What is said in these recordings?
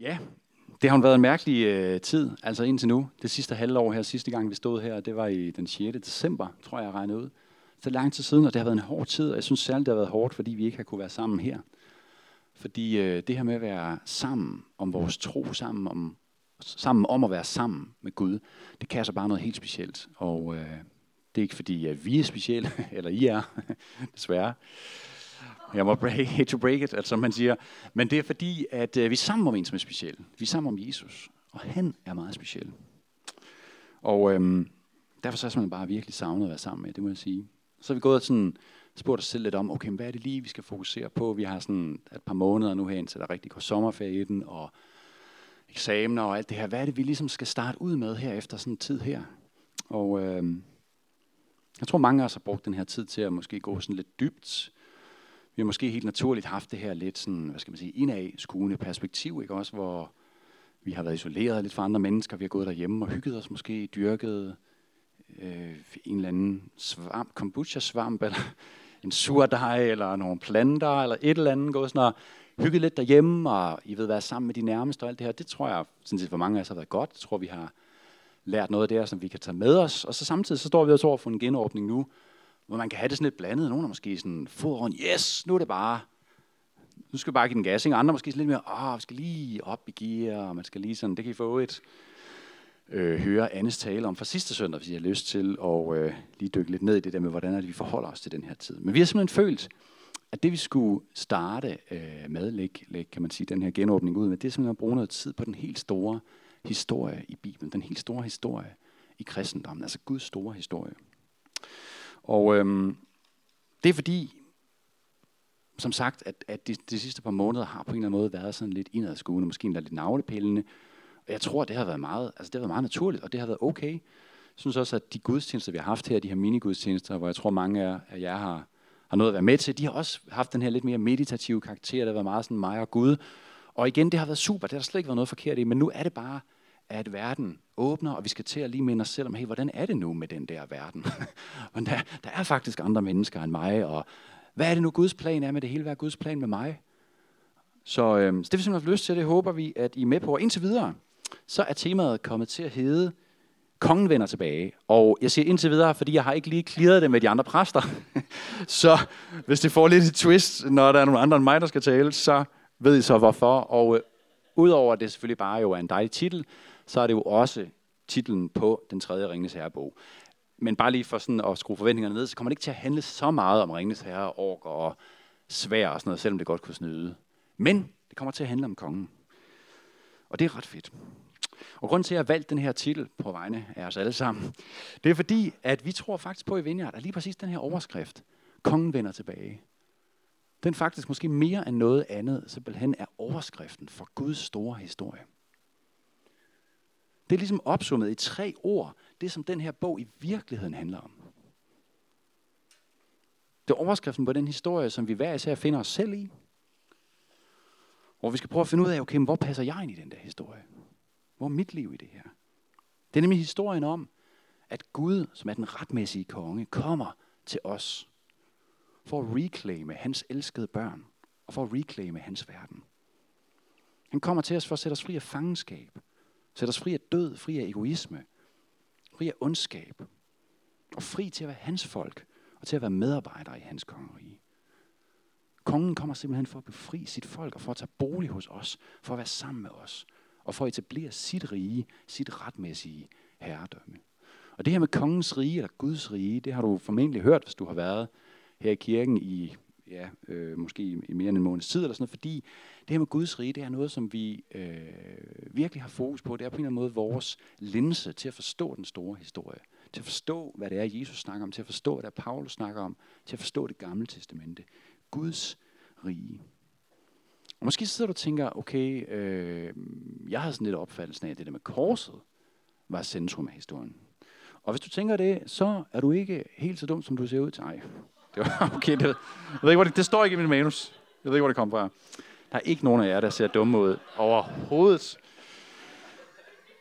Ja, det har været en mærkelig øh, tid, altså indtil nu. Det sidste halvår her, sidste gang vi stod her, det var i den 6. december, tror jeg, jeg regnede ud. Så lang tid siden, og det har været en hård tid, og jeg synes særligt, det har været hårdt, fordi vi ikke har kunne være sammen her. Fordi øh, det her med at være sammen om vores tro, sammen om, sammen om at være sammen med Gud, det kan altså bare noget helt specielt. Og øh, det er ikke fordi, at vi er specielle, eller I er, desværre. Jeg må break, hate to break it, altså, som man siger. Men det er fordi, at øh, vi er sammen om en, som er speciel. Vi er sammen om Jesus, og han er meget speciel. Og øhm, derfor så er man bare virkelig savnet at være sammen med, det må jeg sige. Så er vi gået og sådan spurgt os selv lidt om, okay, hvad er det lige, vi skal fokusere på? Vi har sådan et par måneder nu her, indtil der rigtig går sommerferie i den, og eksamener og alt det her. Hvad er det, vi ligesom skal starte ud med her efter sådan en tid her? Og øhm, jeg tror, mange af os har brugt den her tid til at måske gå sådan lidt dybt vi har måske helt naturligt haft det her lidt sådan, hvad skal man sige, indad skuende perspektiv, ikke også, hvor vi har været isoleret lidt fra andre mennesker, vi har gået derhjemme og hygget os måske, dyrket øh, en eller anden svamp, kombucha-svamp, eller en surdej, eller nogle planter, eller et eller andet, gået sådan og hygget lidt derhjemme, og I ved, være sammen med de nærmeste og alt det her, det tror jeg, sådan set for mange af os har været godt. Jeg tror, vi har lært noget der, som vi kan tage med os. Og så samtidig så står vi også over for en genåbning nu, hvor man kan have det sådan lidt blandet. Nogle er måske sådan rundt, yes, nu er det bare, nu skal vi bare give den gas. Ikke? Andre måske sådan lidt mere, åh, oh, vi skal lige op i gear, og man skal lige sådan, det kan I få et øh, høre Annes tale om fra sidste søndag, hvis I har lyst til at øh, lige dykke lidt ned i det der med, hvordan er det, vi forholder os til den her tid. Men vi har simpelthen følt, at det vi skulle starte øh, med, læg, læg, kan man sige, den her genåbning ud med, det er simpelthen at bruge noget tid på den helt store historie i Bibelen, den helt store historie i kristendommen, altså Guds store historie. Og øhm, det er fordi, som sagt, at, at de, de sidste par måneder har på en eller anden måde været sådan lidt indadskuende, måske endda lidt navlepillende. Og jeg tror, det har været meget, altså det har været meget naturligt, og det har været okay. Jeg synes også, at de gudstjenester, vi har haft her, de her mini-gudstjenester, hvor jeg tror, mange af jer har, har noget at være med til, de har også haft den her lidt mere meditative karakter, der har været meget sådan mig og Gud. Og igen, det har været super, det har der slet ikke været noget forkert i, men nu er det bare at verden åbner, og vi skal til at lige minde os selv om, hey, hvordan er det nu med den der verden? Men der, der er faktisk andre mennesker end mig, og hvad er det nu Guds plan er med det hele? Hvad er Guds plan med mig? Så, øhm, så det vi simpelthen har lyst til, det håber vi, at I er med på. Og indtil videre, så er temaet kommet til at hedde Kongen vender tilbage. Og jeg siger indtil videre, fordi jeg har ikke lige klidret det med de andre præster. så hvis det får lidt et twist, når der er nogle andre end mig, der skal tale, så ved I så hvorfor. Og øh, udover at det selvfølgelig bare jo er en dejlig titel, så er det jo også titlen på den tredje Ringens Herrebog. Men bare lige for sådan at skrue forventningerne ned, så kommer det ikke til at handle så meget om Ringens Herre, ork og svær og sådan noget, selvom det godt kunne snyde. Men det kommer til at handle om kongen. Og det er ret fedt. Og grunden til, at jeg har valgt den her titel på vegne af os alle sammen, det er fordi, at vi tror faktisk på i Vineyard, at lige præcis den her overskrift, kongen vender tilbage, den faktisk måske mere end noget andet simpelthen er overskriften for Guds store historie. Det er ligesom opsummet i tre ord, det som den her bog i virkeligheden handler om. Det er overskriften på den historie, som vi hver især finder os selv i. Hvor vi skal prøve at finde ud af, okay, hvor passer jeg ind i den der historie? Hvor er mit liv i det her? Det er nemlig historien om, at Gud, som er den retmæssige konge, kommer til os for at reclaime hans elskede børn og for at reclaime hans verden. Han kommer til os for at sætte os fri af fangenskab, Sæt os fri af død, fri af egoisme, fri af ondskab. Og fri til at være hans folk, og til at være medarbejdere i hans kongerige. Kongen kommer simpelthen for at befri sit folk, og for at tage bolig hos os, for at være sammen med os, og for at etablere sit rige, sit retmæssige herredømme. Og det her med kongens rige, eller Guds rige, det har du formentlig hørt, hvis du har været her i kirken i ja, øh, måske i mere end en måneds tid, eller sådan noget, fordi det her med Guds rige, det er noget, som vi øh, virkelig har fokus på. Det er på en eller anden måde vores linse til at forstå den store historie. Til at forstå, hvad det er, Jesus snakker om. Til at forstå, hvad det er, Paulus snakker om. Til at forstå det gamle testamente. Guds rige. Og måske sidder du og tænker, okay, øh, jeg har sådan lidt opfattelsen af, at det der med korset var centrum af historien. Og hvis du tænker det, så er du ikke helt så dum, som du ser ud til. Ej, det var okay. Det, jeg ved ikke, hvor det, det står ikke i min manus. Jeg ved ikke, hvor det kommer fra. Der er ikke nogen af jer, der ser dumme ud overhovedet.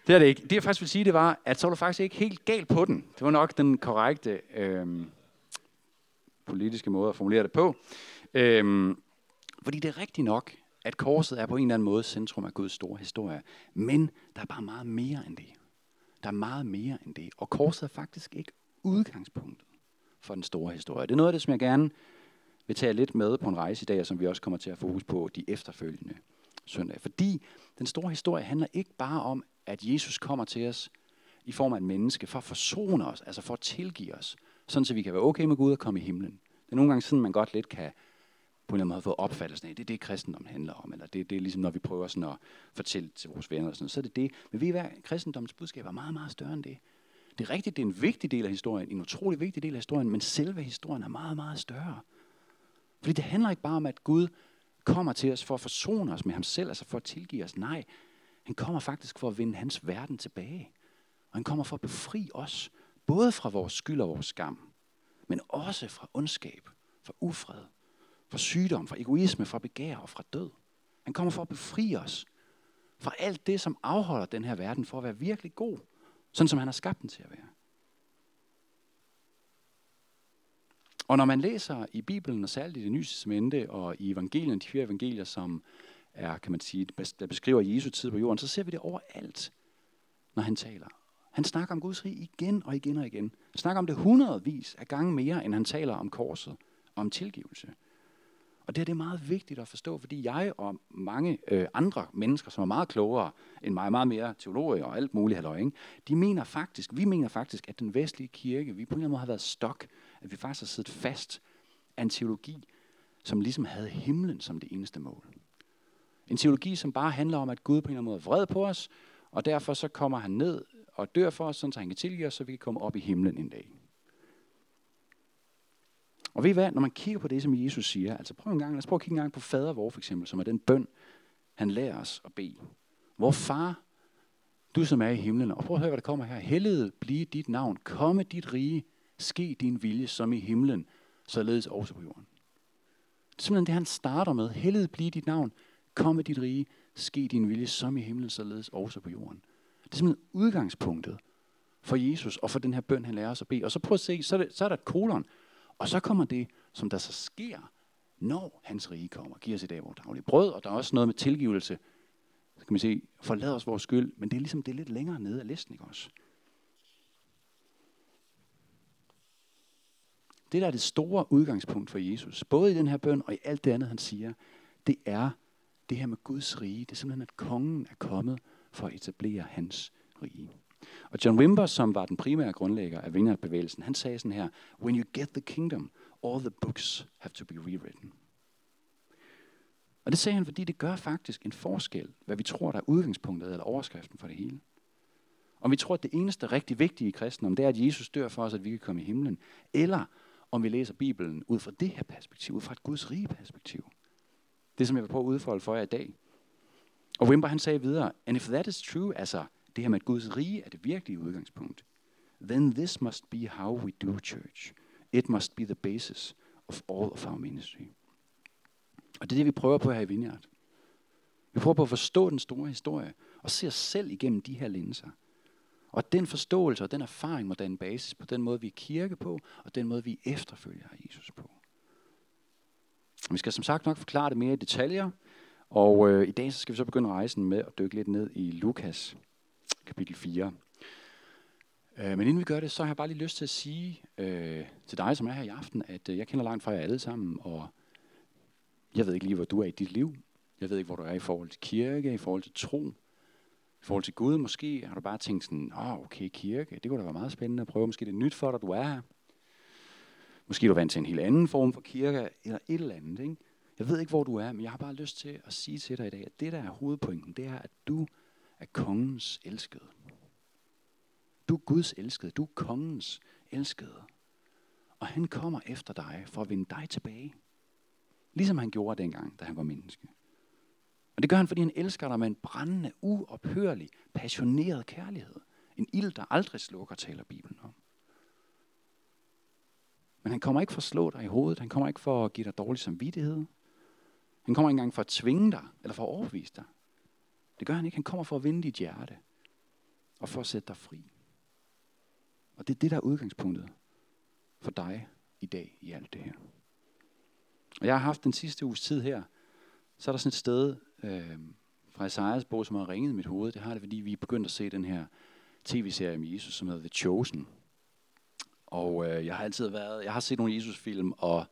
Det er det ikke. Det jeg faktisk vil sige, det var, at så var du faktisk ikke helt galt på den. Det var nok den korrekte øhm, politiske måde at formulere det på. Øhm, fordi det er rigtigt nok, at korset er på en eller anden måde centrum af Guds store historie. Men der er bare meget mere end det. Der er meget mere end det. Og korset er faktisk ikke udgangspunktet for den store historie. Det er noget af det, som jeg gerne vil tage lidt med på en rejse i dag, og som vi også kommer til at fokus på de efterfølgende søndage. Fordi den store historie handler ikke bare om, at Jesus kommer til os i form af et menneske for at forsone os, altså for at tilgive os, sådan så vi kan være okay med Gud og komme i himlen. Det er nogle gange sådan, man godt lidt kan på en eller anden måde få opfattelsen af, det er det, kristendom handler om, eller det, det er ligesom, når vi prøver sådan at fortælle til vores venner, og sådan, så er det det. Men vi er kristendoms budskab er meget, meget større end det. Det er rigtigt, det er en vigtig del af historien, en utrolig vigtig del af historien, men selve historien er meget, meget større. Fordi det handler ikke bare om, at Gud kommer til os for at forsone os med ham selv, altså for at tilgive os. Nej, han kommer faktisk for at vinde hans verden tilbage. Og han kommer for at befri os, både fra vores skyld og vores skam, men også fra ondskab, fra ufred, fra sygdom, fra egoisme, fra begær og fra død. Han kommer for at befri os fra alt det, som afholder den her verden for at være virkelig god, sådan som han har skabt den til at være. Og når man læser i Bibelen, og særligt i det nye testamente og i evangelierne, de fire evangelier, som er, kan man sige, der beskriver Jesu tid på jorden, så ser vi det overalt, når han taler. Han snakker om Guds rig igen og igen og igen. Han snakker om det hundredvis af gange mere, end han taler om korset og om tilgivelse. Og det er det meget vigtigt at forstå, fordi jeg og mange øh, andre mennesker, som er meget klogere end mig, meget mere teologer og alt muligt halløj, ikke? de mener faktisk, vi mener faktisk, at den vestlige kirke, vi på en eller anden måde har været stok, at vi faktisk har siddet fast af en teologi, som ligesom havde himlen som det eneste mål. En teologi, som bare handler om, at Gud på en eller anden måde er vred på os, og derfor så kommer han ned og dør for os, så han kan tilgive os, så vi kan komme op i himlen en dag. Og ved I hvad, når man kigger på det, som Jesus siger, altså prøv en gang, lad os prøve at kigge en gang på fader vor for eksempel, som er den bøn, han lærer os at bede. Hvor far, du som er i himlen, og prøv at høre, hvad der kommer her. Helliget blive dit navn, komme dit rige, ske din vilje som i himlen, således også på jorden. Det er simpelthen det, han starter med. Helliget blive dit navn, komme dit rige, ske din vilje som i himlen, således også på jorden. Det er simpelthen udgangspunktet for Jesus og for den her bøn, han lærer os at bede. Og så prøv at se, så er, det, så er der et kolon. Og så kommer det, som der så sker, når hans rige kommer. Giv os i dag vores daglige brød, og der er også noget med tilgivelse. Så kan man se, forlad os vores skyld, men det er ligesom det er lidt længere nede af listen, ikke også? Det, der er det store udgangspunkt for Jesus, både i den her bøn og i alt det andet, han siger, det er det her med Guds rige. Det er simpelthen, at kongen er kommet for at etablere hans rige. Og John Wimber, som var den primære grundlægger af Vineyard-bevægelsen, han sagde sådan her, When you get the kingdom, all the books have to be rewritten. Og det sagde han, fordi det gør faktisk en forskel, hvad vi tror, der er udgangspunktet eller overskriften for det hele. Om vi tror, at det eneste rigtig vigtige i kristendom, det er, at Jesus dør for os, at vi kan komme i himlen. Eller om vi læser Bibelen ud fra det her perspektiv, ud fra et Guds rige perspektiv. Det, som jeg vil prøve at udfolde for jer i dag. Og Wimber han sagde videre, and if that is true, altså det her med, at Guds rige er det virkelige udgangspunkt, then this must be how we do church. It must be the basis of all of our ministry. Og det er det, vi prøver på her i Vineyard. Vi prøver på at forstå den store historie, og se os selv igennem de her linser. Og den forståelse og den erfaring må danne basis på den måde, vi er kirke på, og den måde, vi efterfølger Jesus på. Vi skal som sagt nok forklare det mere i detaljer, og øh, i dag så skal vi så begynde rejsen med at dykke lidt ned i Lukas kapitel 4. Øh, men inden vi gør det, så har jeg bare lige lyst til at sige øh, til dig, som er her i aften, at øh, jeg kender langt fra jer alle sammen, og jeg ved ikke lige, hvor du er i dit liv. Jeg ved ikke, hvor du er i forhold til kirke, i forhold til tro, i forhold til Gud. Måske har du bare tænkt sådan, åh, oh, okay, kirke, det kunne da være meget spændende at prøve. Måske det er nyt for dig, du er her. Måske er du vant til en helt anden form for kirke, eller et eller andet. Ikke? Jeg ved ikke, hvor du er, men jeg har bare lyst til at sige til dig i dag, at det, der er hovedpointen, det er, at du er kongens elskede. Du er Guds elskede. Du er kongens elskede. Og han kommer efter dig for at vinde dig tilbage. Ligesom han gjorde dengang, da han var menneske. Og det gør han, fordi han elsker dig med en brændende, uophørlig, passioneret kærlighed. En ild, der aldrig slukker, taler Bibelen om. Men han kommer ikke for at slå dig i hovedet. Han kommer ikke for at give dig dårlig samvittighed. Han kommer ikke engang for at tvinge dig, eller for at overbevise dig. Det gør han ikke. Han kommer for at vinde dit hjerte. Og for at sætte dig fri. Og det er det, der er udgangspunktet for dig i dag i alt det her. Og jeg har haft den sidste uges tid her, så er der sådan et sted øh, fra Isaias bog, som har ringet i mit hoved. Det har det, fordi vi er begyndt at se den her tv-serie om Jesus, som hedder The Chosen. Og øh, jeg har altid været, jeg har set nogle Jesus-film, og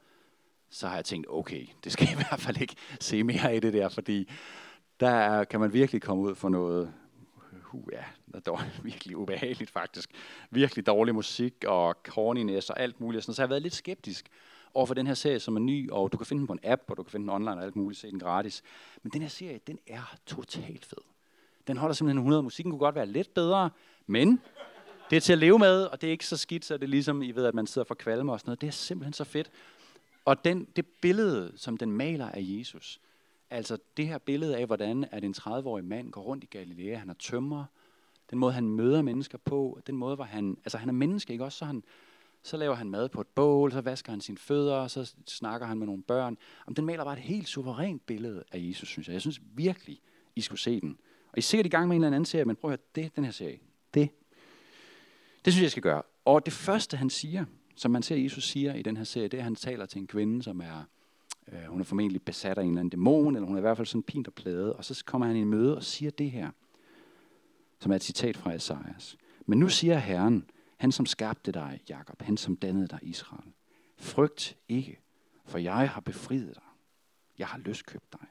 så har jeg tænkt, okay, det skal jeg i hvert fald ikke se mere af det der, fordi der kan man virkelig komme ud for noget, uh, ja, det er virkelig ubehageligt faktisk. Virkelig dårlig musik og corniness og alt muligt. Så jeg har været lidt skeptisk over for den her serie, som er ny, og du kan finde den på en app, og du kan finde den online og alt muligt, se den gratis. Men den her serie, den er totalt fed. Den holder simpelthen 100. Musikken kunne godt være lidt bedre, men det er til at leve med, og det er ikke så skidt, så det er ligesom, I ved, at man sidder for kvalme og sådan noget. Det er simpelthen så fedt. Og den, det billede, som den maler af Jesus, altså det her billede af, hvordan at en 30-årig mand går rundt i Galilea, han er tømmer, den måde, han møder mennesker på, den måde, hvor han, altså han er menneske, ikke også? Så, han, så laver han mad på et bål, så vasker han sine fødder, så snakker han med nogle børn. Om den maler bare et helt suverænt billede af Jesus, synes jeg. Jeg synes virkelig, I skulle se den. Og I er sikkert i gang med en eller anden serie, men prøv at høre, det den her serie. Det, det synes jeg, jeg skal gøre. Og det første, han siger, som man ser Jesus siger i den her serie, det er, at han taler til en kvinde, som er, øh, hun er formentlig besat af en eller anden dæmon, eller hun er i hvert fald sådan pint og plade, og så kommer han i møde og siger det her, som er et citat fra Esajas. Men nu siger Herren, han som skabte dig, Jakob, han som dannede dig, Israel. Frygt ikke, for jeg har befriet dig. Jeg har løskøbt dig.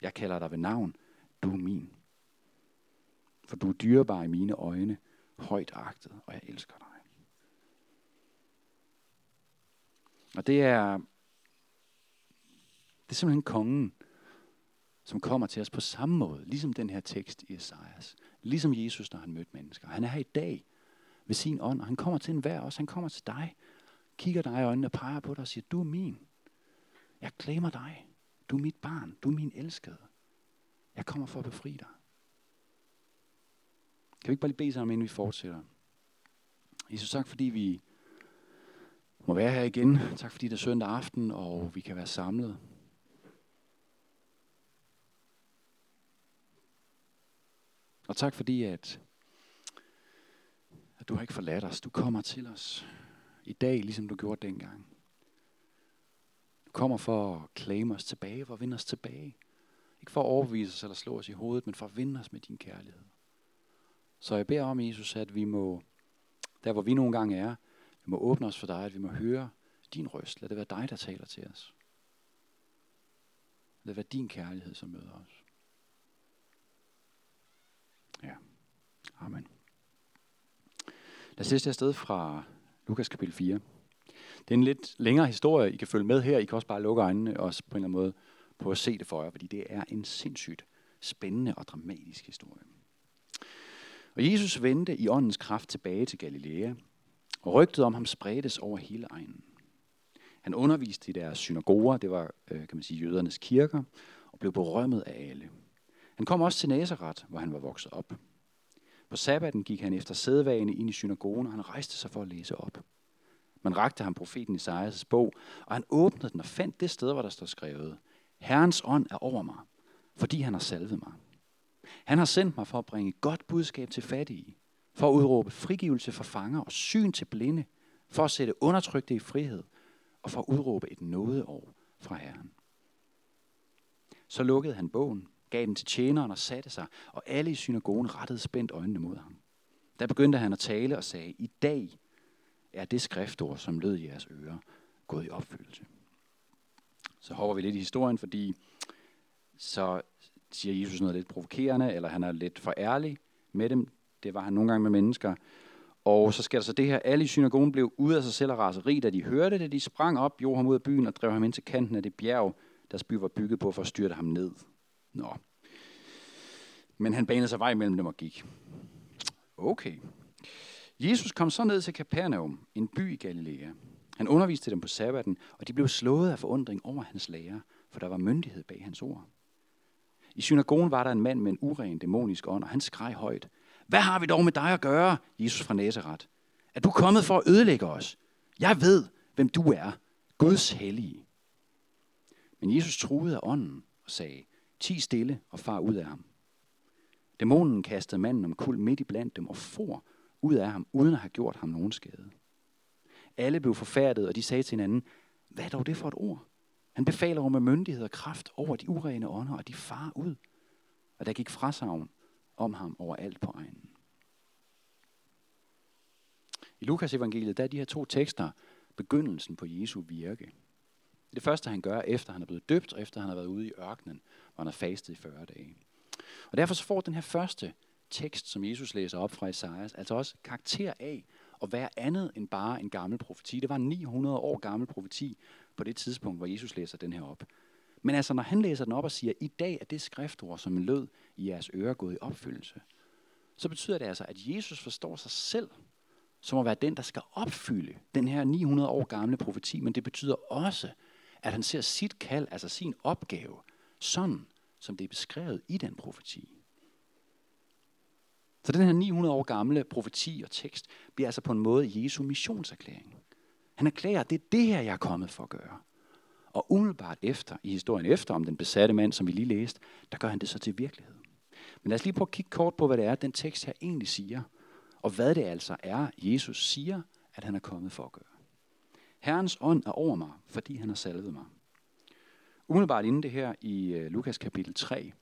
Jeg kalder dig ved navn. Du er min. For du er dyrebar i mine øjne, højt agtet, og jeg elsker dig. Og det er, det er simpelthen kongen, som kommer til os på samme måde, ligesom den her tekst i Esajas. Ligesom Jesus, når han mødte mennesker. Han er her i dag ved sin ånd, og han kommer til enhver også. Han kommer til dig, kigger dig i øjnene og peger på dig og siger, du er min. Jeg glemmer dig. Du er mit barn. Du er min elskede. Jeg kommer for at befri dig. Kan vi ikke bare lige bede sammen, inden vi fortsætter? Jesus, tak fordi vi må være her igen. Tak fordi det er søndag aften, og vi kan være samlet. Og tak fordi, at, at du har ikke forladt os. Du kommer til os i dag, ligesom du gjorde dengang. Du kommer for at claim os tilbage, for at vinde os tilbage. Ikke for at overbevise os eller slå os i hovedet, men for at vinde os med din kærlighed. Så jeg beder om, Jesus, at vi må, der hvor vi nogle gange er, vi må åbne os for dig, at vi må høre din røst. Lad det være dig, der taler til os. Lad det være din kærlighed, som møder os. Ja. Amen. Lad os sætte sted fra Lukas kapitel 4. Det er en lidt længere historie, I kan følge med her. I kan også bare lukke øjnene og på en eller anden måde på at se det for jer, fordi det er en sindssygt spændende og dramatisk historie. Og Jesus vendte i åndens kraft tilbage til Galilea, og rygtet om ham spredtes over hele egnen. Han underviste i deres synagoger, det var øh, kan man sige, jødernes kirker, og blev berømmet af alle. Han kom også til Nazareth, hvor han var vokset op. På sabbaten gik han efter sædvane ind i synagogen, og han rejste sig for at læse op. Man rakte ham profeten Isaias' bog, og han åbnede den og fandt det sted, hvor der står skrevet, Herrens ånd er over mig, fordi han har salvet mig. Han har sendt mig for at bringe godt budskab til fattige, for at udråbe frigivelse for fanger og syn til blinde, for at sætte undertrykte i frihed, og for at udråbe et nådeår fra Herren. Så lukkede han bogen, gav den til tjeneren og satte sig, og alle i synagogen rettede spændt øjnene mod ham. Der begyndte han at tale og sagde, i dag er det skriftord, som lød i jeres ører, gået i opfyldelse. Så hopper vi lidt i historien, fordi så siger Jesus noget lidt provokerende, eller han er lidt for ærlig med dem. Det var han nogle gange med mennesker. Og så sker der så det her. Alle i synagogen blev ude af sig selv og raseri, da de hørte det. De sprang op, gjorde ham ud af byen og drev ham ind til kanten af det bjerg, deres by var bygget på for at styrte ham ned. Nå. Men han banede sig vej mellem dem og gik. Okay. Jesus kom så ned til Capernaum, en by i Galilea. Han underviste dem på sabbaten, og de blev slået af forundring over hans lærer, for der var myndighed bag hans ord. I synagogen var der en mand med en uren dæmonisk ånd, og han skreg højt. Hvad har vi dog med dig at gøre, Jesus fra Nazareth? Er du kommet for at ødelægge os? Jeg ved, hvem du er, Guds hellige. Men Jesus truede af ånden og sagde, ti stille og far ud af ham. Dæmonen kastede manden om kul midt i blandt dem og for ud af ham, uden at have gjort ham nogen skade. Alle blev forfærdet, og de sagde til hinanden, hvad er dog det for et ord? Han befaler med myndighed og kraft over de urene ånder, og de far ud. Og der gik frasavn om ham overalt på egnen. I Lukas evangeliet, der er de her to tekster begyndelsen på Jesu virke. Det er det første, han gør, efter han er blevet døbt, og efter han har været ude i ørkenen, han har fastet i 40 dage. Og derfor så får den her første tekst, som Jesus læser op fra Esajas, altså også karakter af at være andet end bare en gammel profeti. Det var en 900 år gammel profeti på det tidspunkt, hvor Jesus læser den her op. Men altså, når han læser den op og siger, i dag er det skriftord, som lød i jeres ører gået i opfyldelse, så betyder det altså, at Jesus forstår sig selv som at være den, der skal opfylde den her 900 år gamle profeti, men det betyder også, at han ser sit kald, altså sin opgave, sådan som det er beskrevet i den profeti. Så den her 900 år gamle profeti og tekst bliver altså på en måde Jesu missionserklæring. Han erklærer, at det er det her, jeg er kommet for at gøre. Og umiddelbart efter, i historien efter om den besatte mand, som vi lige læste, der gør han det så til virkelighed. Men lad os lige prøve at kigge kort på, hvad det er, den tekst her egentlig siger, og hvad det altså er, Jesus siger, at han er kommet for at gøre. Herrens ånd er over mig, fordi han har salvet mig. Umiddelbart inden det her i øh, Lukas kapitel 3,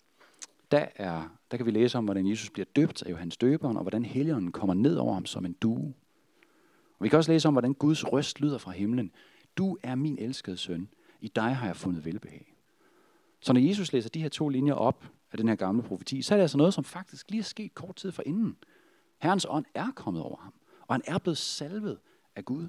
der, er, der kan vi læse om, hvordan Jesus bliver døbt af Johannes døberen, og hvordan helligånden kommer ned over ham som en due. Og vi kan også læse om, hvordan Guds røst lyder fra himlen. Du er min elskede søn. I dig har jeg fundet velbehag. Så når Jesus læser de her to linjer op af den her gamle profeti, så er det altså noget, som faktisk lige er sket kort tid forinden. Herrens ånd er kommet over ham, og han er blevet salvet af Gud.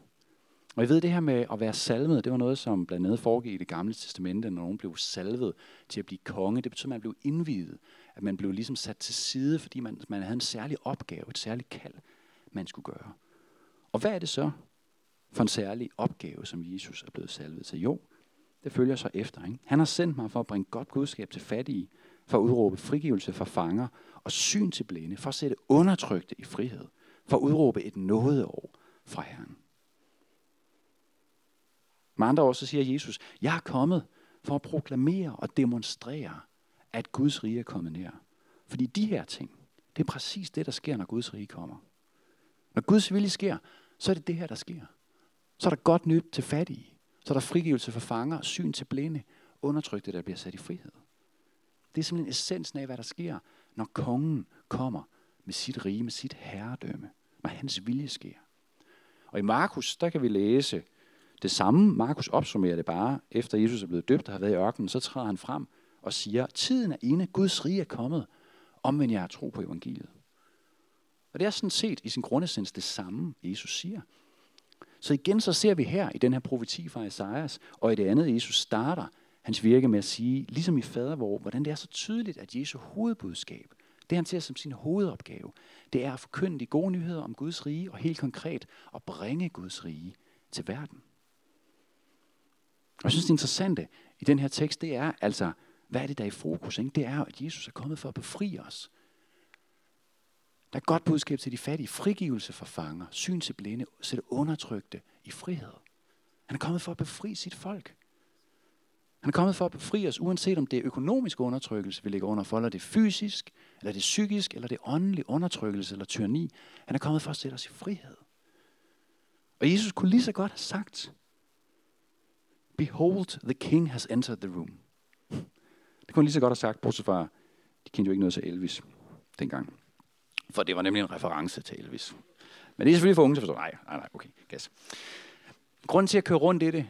Og jeg ved, det her med at være salvet, det var noget, som blandt andet foregik i det gamle testamente, når nogen blev salvet til at blive konge. Det betød, at man blev indvidet, at man blev ligesom sat til side, fordi man, man havde en særlig opgave, et særligt kald, man skulle gøre. Og hvad er det så for en særlig opgave, som Jesus er blevet salvet til? Jo, det følger så efter. Ikke? Han har sendt mig for at bringe godt budskab til fattige, for at udråbe frigivelse for fanger og syn til blinde, for at sætte undertrykte i frihed, for at udråbe et nådeår fra Herren. Med andre ord så siger Jesus, jeg er kommet for at proklamere og demonstrere, at Guds rige er kommet nær. Fordi de her ting, det er præcis det, der sker, når Guds rige kommer. Når Guds vilje sker, så er det det her, der sker. Så er der godt nyt til fattige. Så er der frigivelse for fanger, syn til blinde, undertrykte, der bliver sat i frihed. Det er simpelthen essensen af, hvad der sker, når kongen kommer med sit rige, med sit herredømme, når hans vilje sker. Og i Markus, der kan vi læse det samme. Markus opsummerer det bare, efter Jesus er blevet døbt og har været i ørkenen, så træder han frem og siger, tiden er inde, Guds rige er kommet, omvend jeg tro på evangeliet. Og det er sådan set i sin grundessens det samme, Jesus siger. Så igen så ser vi her i den her profeti fra Esajas, og i det andet, Jesus starter hans virke med at sige, ligesom i fadervor, hvordan det er så tydeligt, at Jesu hovedbudskab, det han ser som sin hovedopgave, det er at forkynde de gode nyheder om Guds rige, og helt konkret at bringe Guds rige til verden. Og jeg synes, det interessante i den her tekst, det er altså, hvad er det, der er i fokus? Ikke? Det er at Jesus er kommet for at befri os. Der er godt budskab til de fattige, frigivelse for fanger, syn til blinde, sætte undertrykte i frihed. Han er kommet for at befri sit folk. Han er kommet for at befri os, uanset om det er økonomisk undertrykkelse, vi ligger under for, eller det er fysisk, eller det er psykisk, eller det er åndelig undertrykkelse eller tyranni. Han er kommet for at sætte os i frihed. Og Jesus kunne lige så godt have sagt, Behold, the king has entered the room. Det kunne lige så godt have sagt, bortset fra, de kendte jo ikke noget til Elvis dengang. For det var nemlig en reference til Elvis. Men det er selvfølgelig for unge til at forstå. Nej, nej, nej, okay, gas. Grunden til at køre rundt i det,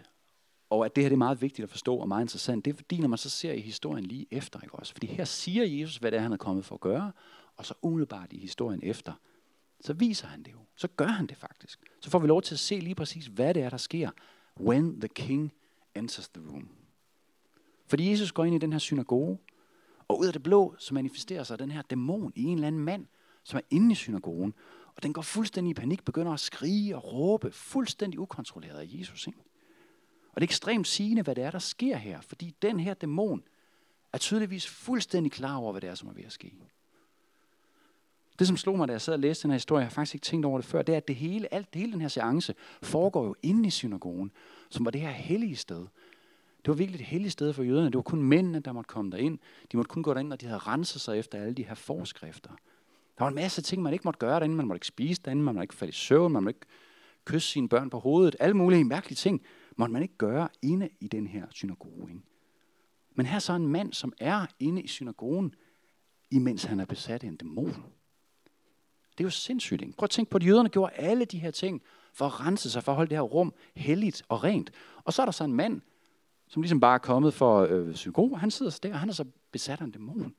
og at det her det er meget vigtigt at forstå og meget interessant, det er fordi, når man så ser i historien lige efter, ikke også? Fordi her siger Jesus, hvad det er, han er kommet for at gøre, og så umiddelbart i historien efter, så viser han det jo. Så gør han det faktisk. Så får vi lov til at se lige præcis, hvad det er, der sker, when the king enters the room. Fordi Jesus går ind i den her synagoge, og ud af det blå, så manifesterer sig den her dæmon i en eller anden mand, som er inde i synagogen. Og den går fuldstændig i panik, begynder at skrige og råbe, fuldstændig ukontrolleret af Jesus. Ikke? Og det er ekstremt sigende, hvad det er, der sker her, fordi den her dæmon er tydeligvis fuldstændig klar over, hvad det er, som er ved at ske. Det, som slog mig, da jeg sad og læste den her historie, jeg har faktisk ikke tænkt over det før, det er, at det hele, alt, hele den her seance foregår jo inde i synagogen, som var det her hellige sted. Det var virkelig et helligt sted for jøderne. Det var kun mændene, der måtte komme derind. De måtte kun gå derind, når de havde renset sig efter alle de her forskrifter. Der var en masse ting, man ikke måtte gøre derinde. Man måtte ikke spise derinde, man måtte ikke falde i søvn, man måtte ikke kysse sine børn på hovedet. Alle mulige mærkelige ting måtte man ikke gøre inde i den her synagoge. Ikke? Men her er så en mand, som er inde i synagogen, imens han er besat af en dæmon. Det er jo sindssygt. Ikke? Prøv at tænke på, at jøderne gjorde alle de her ting for at rense sig, for at holde det her rum helligt og rent. Og så er der så en mand, som ligesom bare er kommet for øh, synagogen. Han sidder der, og han er så besat af en dæmon.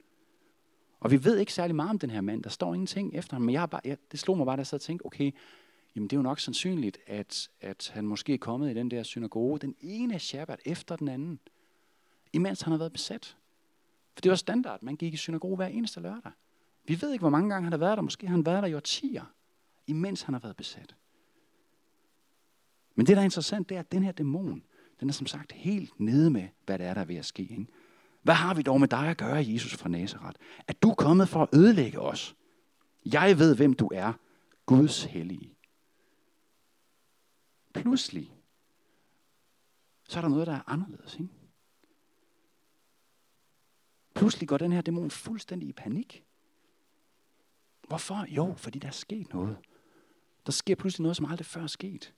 Og vi ved ikke særlig meget om den her mand. Der står ingenting efter ham. Men jeg bare, jeg, det slog mig bare, da jeg sad og tænkte, okay, jamen det er jo nok sandsynligt, at, at han måske er kommet i den der synagoge, den ene shabbat efter den anden, imens han har været besat. For det var standard, man gik i synagoge hver eneste lørdag. Vi ved ikke, hvor mange gange han har været der. Måske har han været der i årtier, imens han har været besat. Men det, der er interessant, det er, at den her dæmon, den er som sagt helt nede med, hvad det er, der er ved at ske. Ikke? Hvad har vi dog med dig at gøre, Jesus fra Nazareth? At du er kommet for at ødelægge os. Jeg ved, hvem du er. Guds hellige. Pludselig, så er der noget, der er anderledes. Ikke? Pludselig går den her dæmon fuldstændig i panik. Hvorfor? Jo, fordi der er sket noget. Der sker pludselig noget, som aldrig før er sket.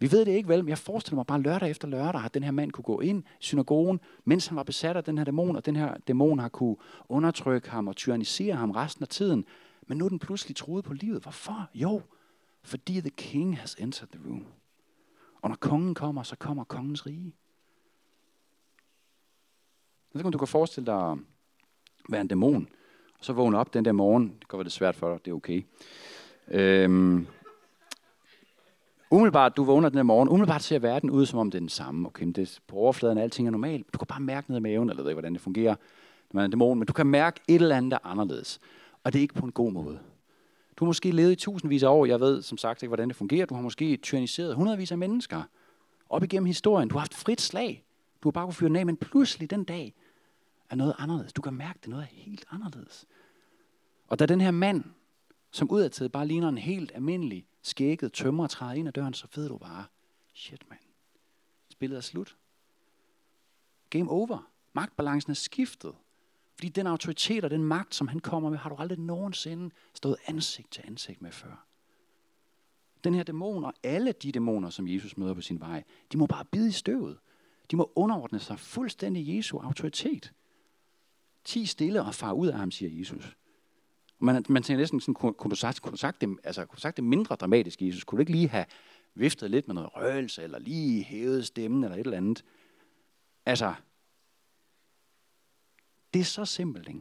Vi ved det ikke vel, men jeg forestiller mig bare lørdag efter lørdag, at den her mand kunne gå ind i synagogen, mens han var besat af den her dæmon, og den her dæmon har kunne undertrykke ham og tyrannisere ham resten af tiden. Men nu er den pludselig troet på livet. Hvorfor? Jo, fordi the king has entered the room. Og når kongen kommer, så kommer kongens rige. Jeg ved ikke, om du kan forestille dig at være en dæmon, og så vågne op den der morgen. Det kan være det svært for dig, det er okay. Øhm, umiddelbart, du vågner den her morgen, umiddelbart ser verden ud, som om det er den samme. Okay, men det, på overfladen alting er normalt. Du kan bare mærke noget i maven, eller ved ikke, hvordan det fungerer, når man er en dæmon, men du kan mærke et eller andet, der er anderledes. Og det er ikke på en god måde. Du har måske levet i tusindvis af år, jeg ved som sagt ikke, hvordan det fungerer. Du har måske tyranniseret hundredvis af mennesker op igennem historien. Du har haft frit slag. Du har bare kunnet fyre den af, men pludselig den dag er noget anderledes. Du kan mærke, at det er noget helt anderledes. Og da den her mand, som udadtil bare ligner en helt almindelig skægget tømmer træder ind ad døren, så ved du bare, shit mand, spillet er slut. Game over. Magtbalancen er skiftet. Fordi den autoritet og den magt, som han kommer med, har du aldrig nogensinde stået ansigt til ansigt med før. Den her dæmon og alle de dæmoner, som Jesus møder på sin vej, de må bare bide i støvet. De må underordne sig fuldstændig Jesu autoritet. Ti stille og far ud af ham, siger Jesus. Man, man tænker næsten sådan, kunne, kunne, du sagt, kunne, du sagt det, altså, kunne du sagt det mindre dramatisk, Jesus? Kunne du ikke lige have viftet lidt med noget røgelse, eller lige hævet stemmen, eller et eller andet? Altså, det er så simpelt, ikke?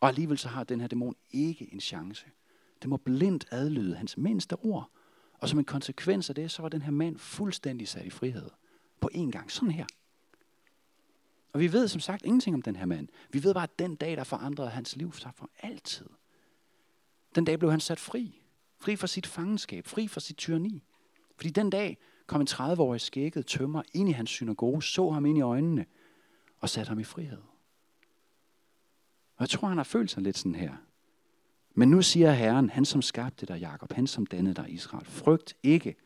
Og alligevel så har den her dæmon ikke en chance. Det må blindt adlyde hans mindste ord. Og som en konsekvens af det, så var den her mand fuldstændig sat i frihed. På en gang. Sådan her. Og vi ved som sagt ingenting om den her mand. Vi ved bare, at den dag, der forandrede hans liv sig for altid. Den dag blev han sat fri. Fri fra sit fangenskab. Fri fra sit tyranni. Fordi den dag kom en 30-årig skægget tømmer ind i hans synagoge, så ham ind i øjnene og satte ham i frihed. Og jeg tror, han har følt sig lidt sådan her. Men nu siger Herren, han som skabte dig, Jakob, han som dannede dig, Israel, frygt ikke,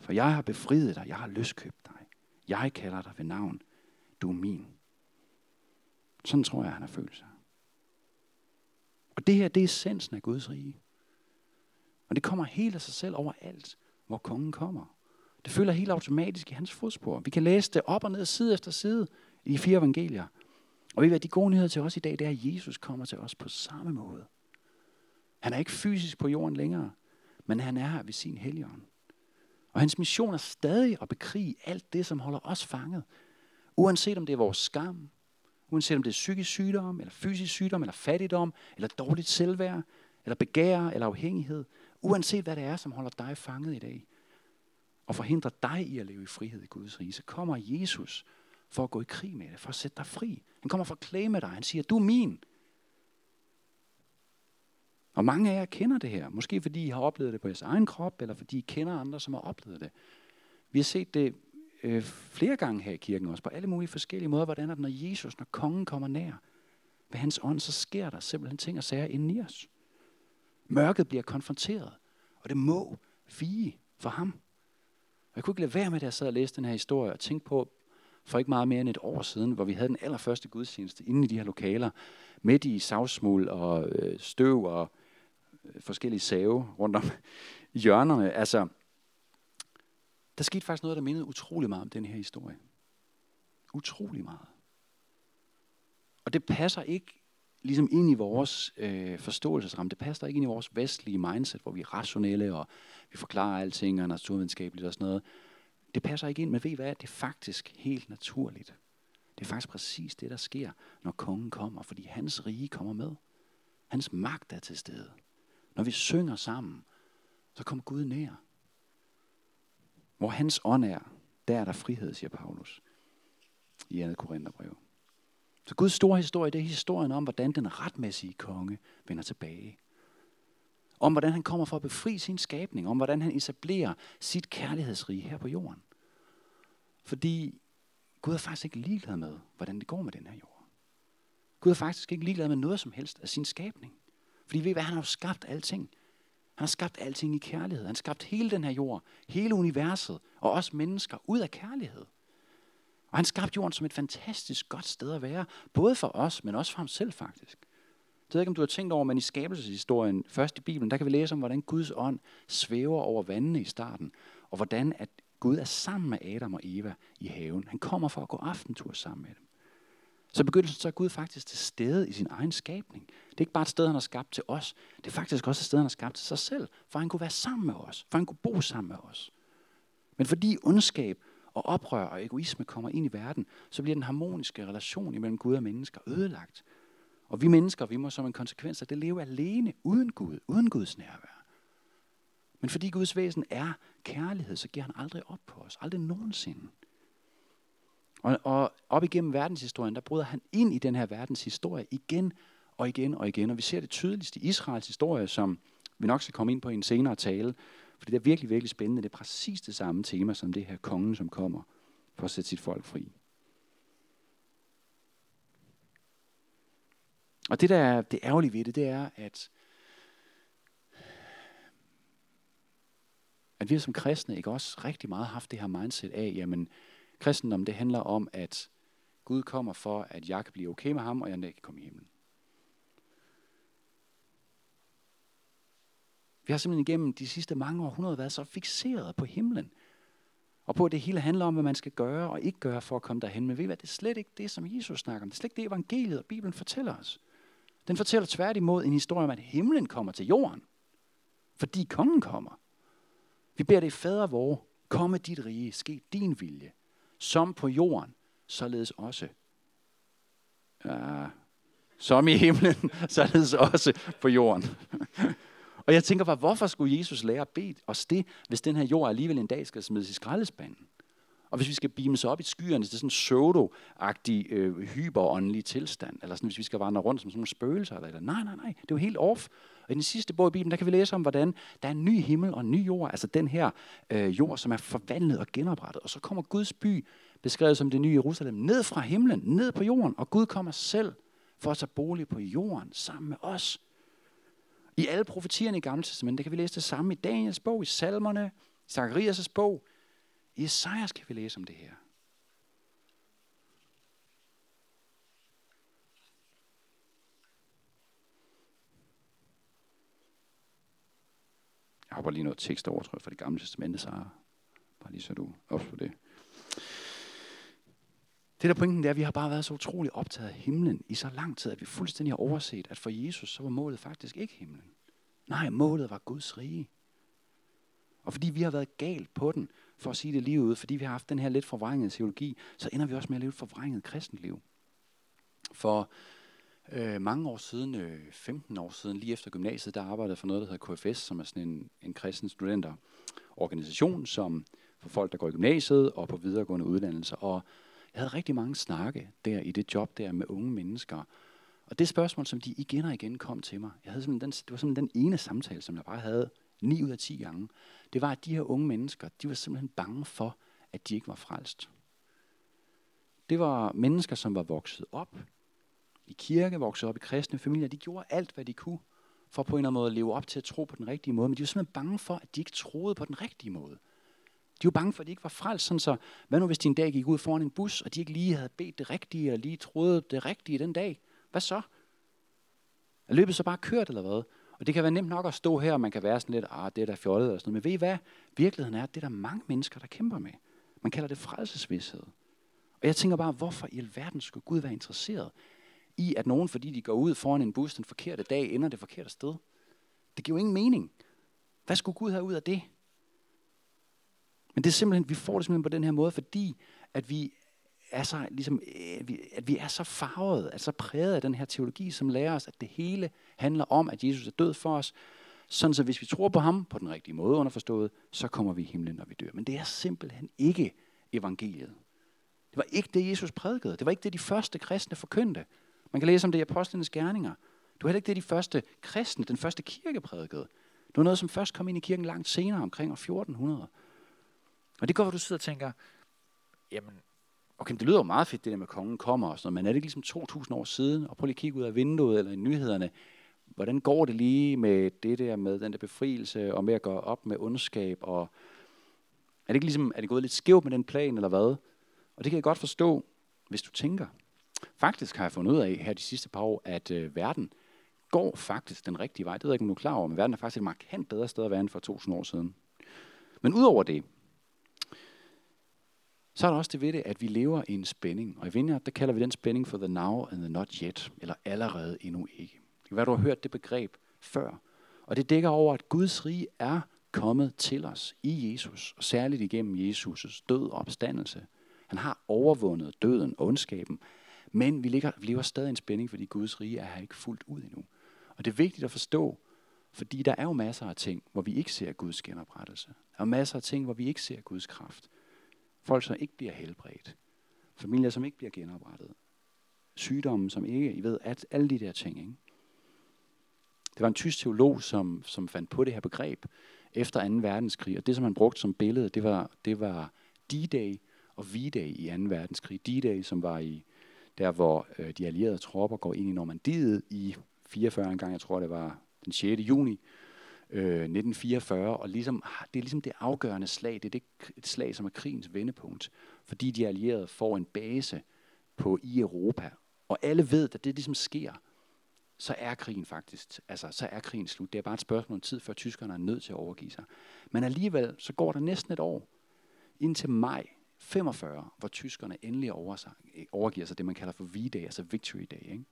for jeg har befriet dig, jeg har løskøbt dig. Jeg kalder dig ved navn, du er min. Sådan tror jeg, han har følt sig. Og det her, det er essensen af Guds rige. Og det kommer helt af sig selv overalt, hvor kongen kommer. Det følger helt automatisk i hans fodspor. Vi kan læse det op og ned, side efter side i de fire evangelier. Og vi ved, de gode nyheder til os i dag, det er, at Jesus kommer til os på samme måde. Han er ikke fysisk på jorden længere, men han er her ved sin helligånd. Og hans mission er stadig at bekrige alt det, som holder os fanget. Uanset om det er vores skam, uanset om det er psykisk sygdom, eller fysisk sygdom, eller fattigdom, eller dårligt selvværd, eller begær, eller afhængighed. Uanset hvad det er, som holder dig fanget i dag, og forhindrer dig i at leve i frihed i Guds rige, så kommer Jesus for at gå i krig med det, for at sætte dig fri. Han kommer for at klæme dig. Han siger, du er min. Og mange af jer kender det her. Måske fordi I har oplevet det på jeres egen krop, eller fordi I kender andre, som har oplevet det. Vi har set det øh, flere gange her i kirken også, på alle mulige forskellige måder, hvordan at når Jesus, når kongen kommer nær, ved hans ånd, så sker der simpelthen ting og sager inden i os. Mørket bliver konfronteret, og det må fige for ham. Og jeg kunne ikke lade være med, at jeg sad og læste den her historie, og tænkte på, for ikke meget mere end et år siden, hvor vi havde den allerførste gudstjeneste inde i de her lokaler, midt i savsmuld og øh, støv og øh, forskellige save rundt om hjørnerne. Altså, der skete faktisk noget, der mindede utrolig meget om den her historie. Utrolig meget. Og det passer ikke ligesom ind i vores øh, forståelsesramme. Det passer ikke ind i vores vestlige mindset, hvor vi er rationelle, og vi forklarer alting og naturvidenskabeligt og sådan noget. Det passer ikke ind, men ved I hvad? Det er faktisk helt naturligt. Det er faktisk præcis det, der sker, når kongen kommer, fordi hans rige kommer med. Hans magt er til stede. Når vi synger sammen, så kommer Gud nær. Hvor hans ånd er, der er der frihed, siger Paulus i 2. Korintherbrev. Så Guds store historie, det er historien om, hvordan den retmæssige konge vender tilbage. Om hvordan han kommer for at befri sin skabning. Om hvordan han etablerer sit kærlighedsrige her på jorden. Fordi Gud er faktisk ikke ligeglad med, hvordan det går med den her jord. Gud er faktisk ikke ligeglad med noget som helst af sin skabning. Fordi ved hvad, han har jo skabt alting. Han har skabt alting i kærlighed. Han har skabt hele den her jord, hele universet og os mennesker ud af kærlighed. Og han skabte jorden som et fantastisk godt sted at være, både for os, men også for ham selv faktisk. Jeg ved ikke, om du har tænkt over, men i skabelseshistorien, først i Bibelen, der kan vi læse om, hvordan Guds ånd svæver over vandene i starten, og hvordan at Gud er sammen med Adam og Eva i haven. Han kommer for at gå aftentur sammen med dem. Så begyndelsen så er Gud faktisk til stede i sin egen skabning. Det er ikke bare et sted, han har skabt til os. Det er faktisk også et sted, han har skabt til sig selv. For han kunne være sammen med os. For han kunne bo sammen med os. Men fordi ondskab og oprør og egoisme kommer ind i verden, så bliver den harmoniske relation imellem Gud og mennesker ødelagt. Og vi mennesker, vi må som en konsekvens af det leve alene, uden Gud, uden Guds nærvær. Men fordi Guds væsen er kærlighed, så giver han aldrig op på os. Aldrig nogensinde. Og, og op igennem verdenshistorien, der bryder han ind i den her verdenshistorie igen og igen og igen. Og vi ser det tydeligst i Israels historie, som vi nok skal komme ind på i en senere tale. For det er virkelig, virkelig spændende. Det er præcis det samme tema som det her kongen, som kommer for at sætte sit folk fri. Og det, der er det ærgerlige ved det, det er, at, at vi som kristne ikke også rigtig meget haft det her mindset af, jamen, kristendom det handler om, at Gud kommer for, at jeg kan blive okay med ham, og jeg kan komme i himlen. Vi har simpelthen igennem de sidste mange århundreder været så fixeret på himlen. Og på, at det hele handler om, hvad man skal gøre og ikke gøre for at komme derhen. Men ved I hvad, det er slet ikke det, som Jesus snakker om. Det er slet ikke det, evangeliet og Bibelen fortæller os. Den fortæller tværtimod en historie om, at himlen kommer til jorden. Fordi kongen kommer. Vi beder det fader vor, komme dit rige, ske din vilje, som på jorden, således også. Ja, som i himlen, således også på jorden. Og jeg tænker bare, hvorfor skulle Jesus lære at bede os det, hvis den her jord alligevel en dag skal smides i skraldespanden? Og hvis vi skal beames op i skyerne til sådan en pseudo-agtig, øh, hyperåndelig tilstand, eller sådan, hvis vi skal vandre rundt som sådan nogle spøgelser, eller, eller nej, nej, nej, det er jo helt off. Og i den sidste bog i Bibelen, der kan vi læse om, hvordan der er en ny himmel og en ny jord, altså den her øh, jord, som er forvandlet og genoprettet. Og så kommer Guds by, beskrevet som det nye Jerusalem, ned fra himlen, ned på jorden, og Gud kommer selv for at tage bolig på jorden sammen med os. I alle profetierne i Gamle Testament, der kan vi læse det samme i Daniels bog, i salmerne, i Zacharias' bog. I Esajas kan vi læse om det her. Jeg hopper lige noget tekst over, tror jeg, fra det gamle testamente, så bare lige så du op på det. Det der pointen, det er, at vi har bare været så utroligt optaget af himlen i så lang tid, at vi fuldstændig har overset, at for Jesus, så var målet faktisk ikke himlen. Nej, målet var Guds rige. Og fordi vi har været galt på den, for at sige det lige ud, fordi vi har haft den her lidt forvrængede teologi, så ender vi også med at leve et forvrænget kristenliv. For øh, mange år siden, øh, 15 år siden, lige efter gymnasiet, der arbejdede jeg for noget, der hedder KFS, som er sådan en, en kristen studenterorganisation, som for folk, der går i gymnasiet og på videregående uddannelser. Og jeg havde rigtig mange snakke der i det job der med unge mennesker. Og det spørgsmål, som de igen og igen kom til mig, jeg havde den, det var simpelthen den ene samtale, som jeg bare havde 9 ud af 10 gange, det var, at de her unge mennesker, de var simpelthen bange for, at de ikke var frelst. Det var mennesker, som var vokset op i kirke, voksede op i kristne familier. De gjorde alt, hvad de kunne for på en eller anden måde at leve op til at tro på den rigtige måde. Men de var simpelthen bange for, at de ikke troede på den rigtige måde. De var bange for, at de ikke var frelst. Sådan så, hvad nu hvis de en dag gik ud foran en bus, og de ikke lige havde bedt det rigtige, eller lige troede det rigtige den dag? Hvad så? Er løbet så bare kørt, eller hvad? Og det kan være nemt nok at stå her, og man kan være sådan lidt, ah, det er da fjollet eller sådan noget. Men ved I hvad? Virkeligheden er, at det er der mange mennesker, der kæmper med. Man kalder det frelsesvidshed. Og jeg tænker bare, hvorfor i alverden skulle Gud være interesseret i, at nogen, fordi de går ud foran en bus den forkerte dag, ender det forkerte sted? Det giver jo ingen mening. Hvad skulle Gud have ud af det? Men det er simpelthen, vi får det simpelthen på den her måde, fordi at vi er så, ligesom, øh, vi at vi er så farvet, altså præget af den her teologi, som lærer os, at det hele handler om, at Jesus er død for os, sådan så hvis vi tror på ham på den rigtige måde underforstået, så kommer vi i himlen, når vi dør. Men det er simpelthen ikke evangeliet. Det var ikke det, Jesus prædikede. Det var ikke det, de første kristne forkyndte. Man kan læse om det i apostlenes gerninger. Det var heller ikke det, de første kristne, den første kirke prædikede. Det var noget, som først kom ind i kirken langt senere, omkring år 1400. Og det går, hvor du sidder og tænker, jamen, okay, det lyder jo meget fedt, det der med, at kongen kommer og sådan noget, men er det ikke ligesom 2000 år siden? Og prøv lige at kigge ud af vinduet eller i nyhederne. Hvordan går det lige med det der med den der befrielse og med at gå op med ondskab? Og er det ikke ligesom, er det gået lidt skævt med den plan eller hvad? Og det kan jeg godt forstå, hvis du tænker. Faktisk har jeg fundet ud af her de sidste par år, at øh, verden går faktisk den rigtige vej. Det ved jeg ikke, om du er klar over, men verden er faktisk et markant bedre sted at være end for 2000 år siden. Men udover det, så er der også det ved det, at vi lever i en spænding. Og i Vineyard, der kalder vi den spænding for the now and the not yet, eller allerede endnu ikke. Det kan være, du har hørt det begreb før. Og det dækker over, at Guds rige er kommet til os i Jesus, og særligt igennem Jesus' død og opstandelse. Han har overvundet døden og ondskaben, men vi ligger, vi lever stadig i en spænding, fordi Guds rige er her ikke fuldt ud endnu. Og det er vigtigt at forstå, fordi der er jo masser af ting, hvor vi ikke ser Guds genoprettelse. Der er masser af ting, hvor vi ikke ser Guds kraft. Folk, som ikke bliver helbredt. Familier, som ikke bliver genoprettet. Sygdomme, som ikke, I ved, at alle de der ting. Ikke? Det var en tysk teolog, som, som fandt på det her begreb efter 2. verdenskrig, og det, som han brugte som billede, det var, det var D-Day og V-Day i 2. verdenskrig. D-Day, som var i der, hvor øh, de allierede tropper går ind i Normandiet i 44 gang, jeg tror det var den 6. juni, øh, 1944, og ligesom, ah, det er ligesom det afgørende slag, det er det et slag, som er krigens vendepunkt, fordi de allierede får en base på i Europa, og alle ved, at det ligesom sker, så er krigen faktisk, altså så er krigen slut. Det er bare et spørgsmål om tid, før tyskerne er nødt til at overgive sig. Men alligevel, så går der næsten et år, indtil maj 45, hvor tyskerne endelig overgiver sig det, man kalder for V-Day, altså Victory Day. Ikke?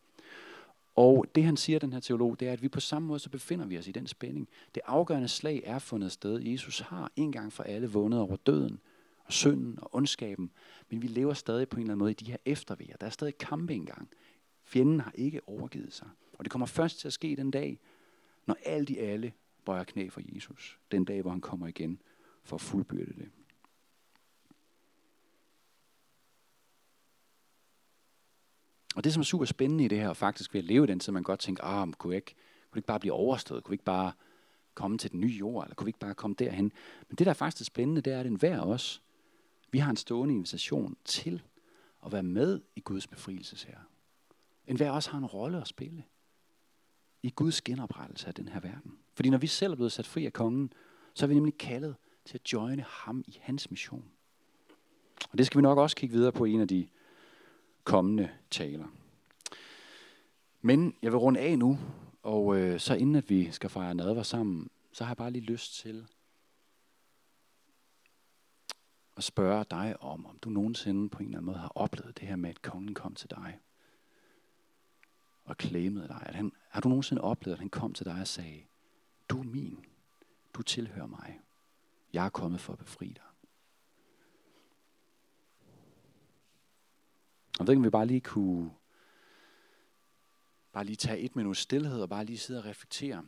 Og det han siger, den her teolog, det er, at vi på samme måde så befinder vi os i den spænding. Det afgørende slag er fundet sted. Jesus har en gang for alle vundet over døden og synden og ondskaben, men vi lever stadig på en eller anden måde i de her eftervejer. Der er stadig kampe engang. Fjenden har ikke overgivet sig. Og det kommer først til at ske den dag, når alt i alle bøjer knæ for Jesus. Den dag, hvor han kommer igen for at fuldbyrde det. Og det, som er super spændende i det her, og faktisk ved at leve i den tid, man godt tænker, ah, kunne, jeg ikke, kunne det ikke bare blive overstået? Kunne vi ikke bare komme til den nye jord? Eller kunne vi ikke bare komme derhen? Men det, der er faktisk spændende, det er, at enhver af os, vi har en stående invitation til at være med i Guds befrielsesherre. Enhver af også har en rolle at spille i Guds genoprettelse af den her verden. Fordi når vi selv er blevet sat fri af kongen, så er vi nemlig kaldet til at joine ham i hans mission. Og det skal vi nok også kigge videre på i en af de kommende taler. Men jeg vil runde af nu, og øh, så inden at vi skal fejre nadver sammen, så har jeg bare lige lyst til at spørge dig om, om du nogensinde på en eller anden måde har oplevet det her med, at kongen kom til dig og klæmede dig. At han, har du nogensinde oplevet, at han kom til dig og sagde, du er min, du tilhører mig, jeg er kommet for at befri dig. Og ved ikke, om vi bare lige kunne bare lige tage et minut stillhed og bare lige sidde og reflektere.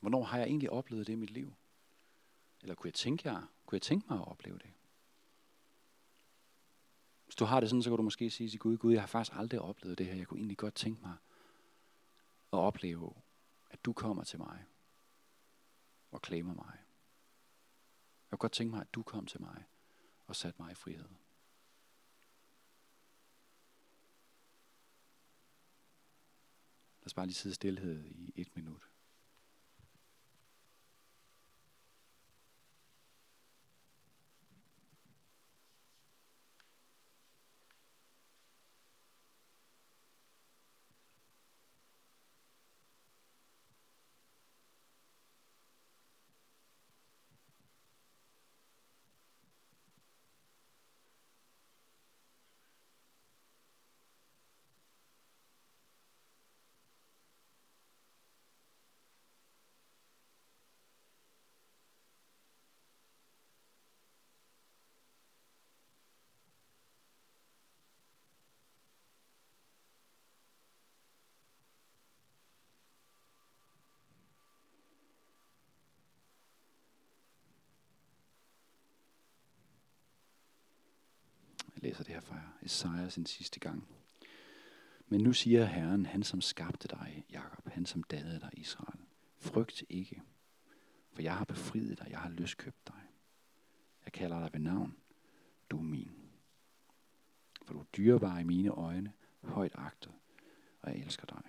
Hvornår har jeg egentlig oplevet det i mit liv? Eller kunne jeg tænke, jeg, kunne jeg tænke mig at opleve det? Hvis du har det sådan, så kan du måske sige til Gud, Gud, jeg har faktisk aldrig oplevet det her. Jeg kunne egentlig godt tænke mig at opleve, at du kommer til mig og klemmer mig. Jeg kunne godt tænke mig, at du kom til mig og sat mig i frihed. Lad os bare lige sidde stillhed i et minut. Læser det her fra Esajas sin sidste gang. Men nu siger Herren, han som skabte dig, Jakob, han som dannede dig, Israel. Frygt ikke, for jeg har befriet dig, jeg har løskøbt dig. Jeg kalder dig ved navn, du er min. For du er dyrebar i mine øjne, højt agtet, og jeg elsker dig.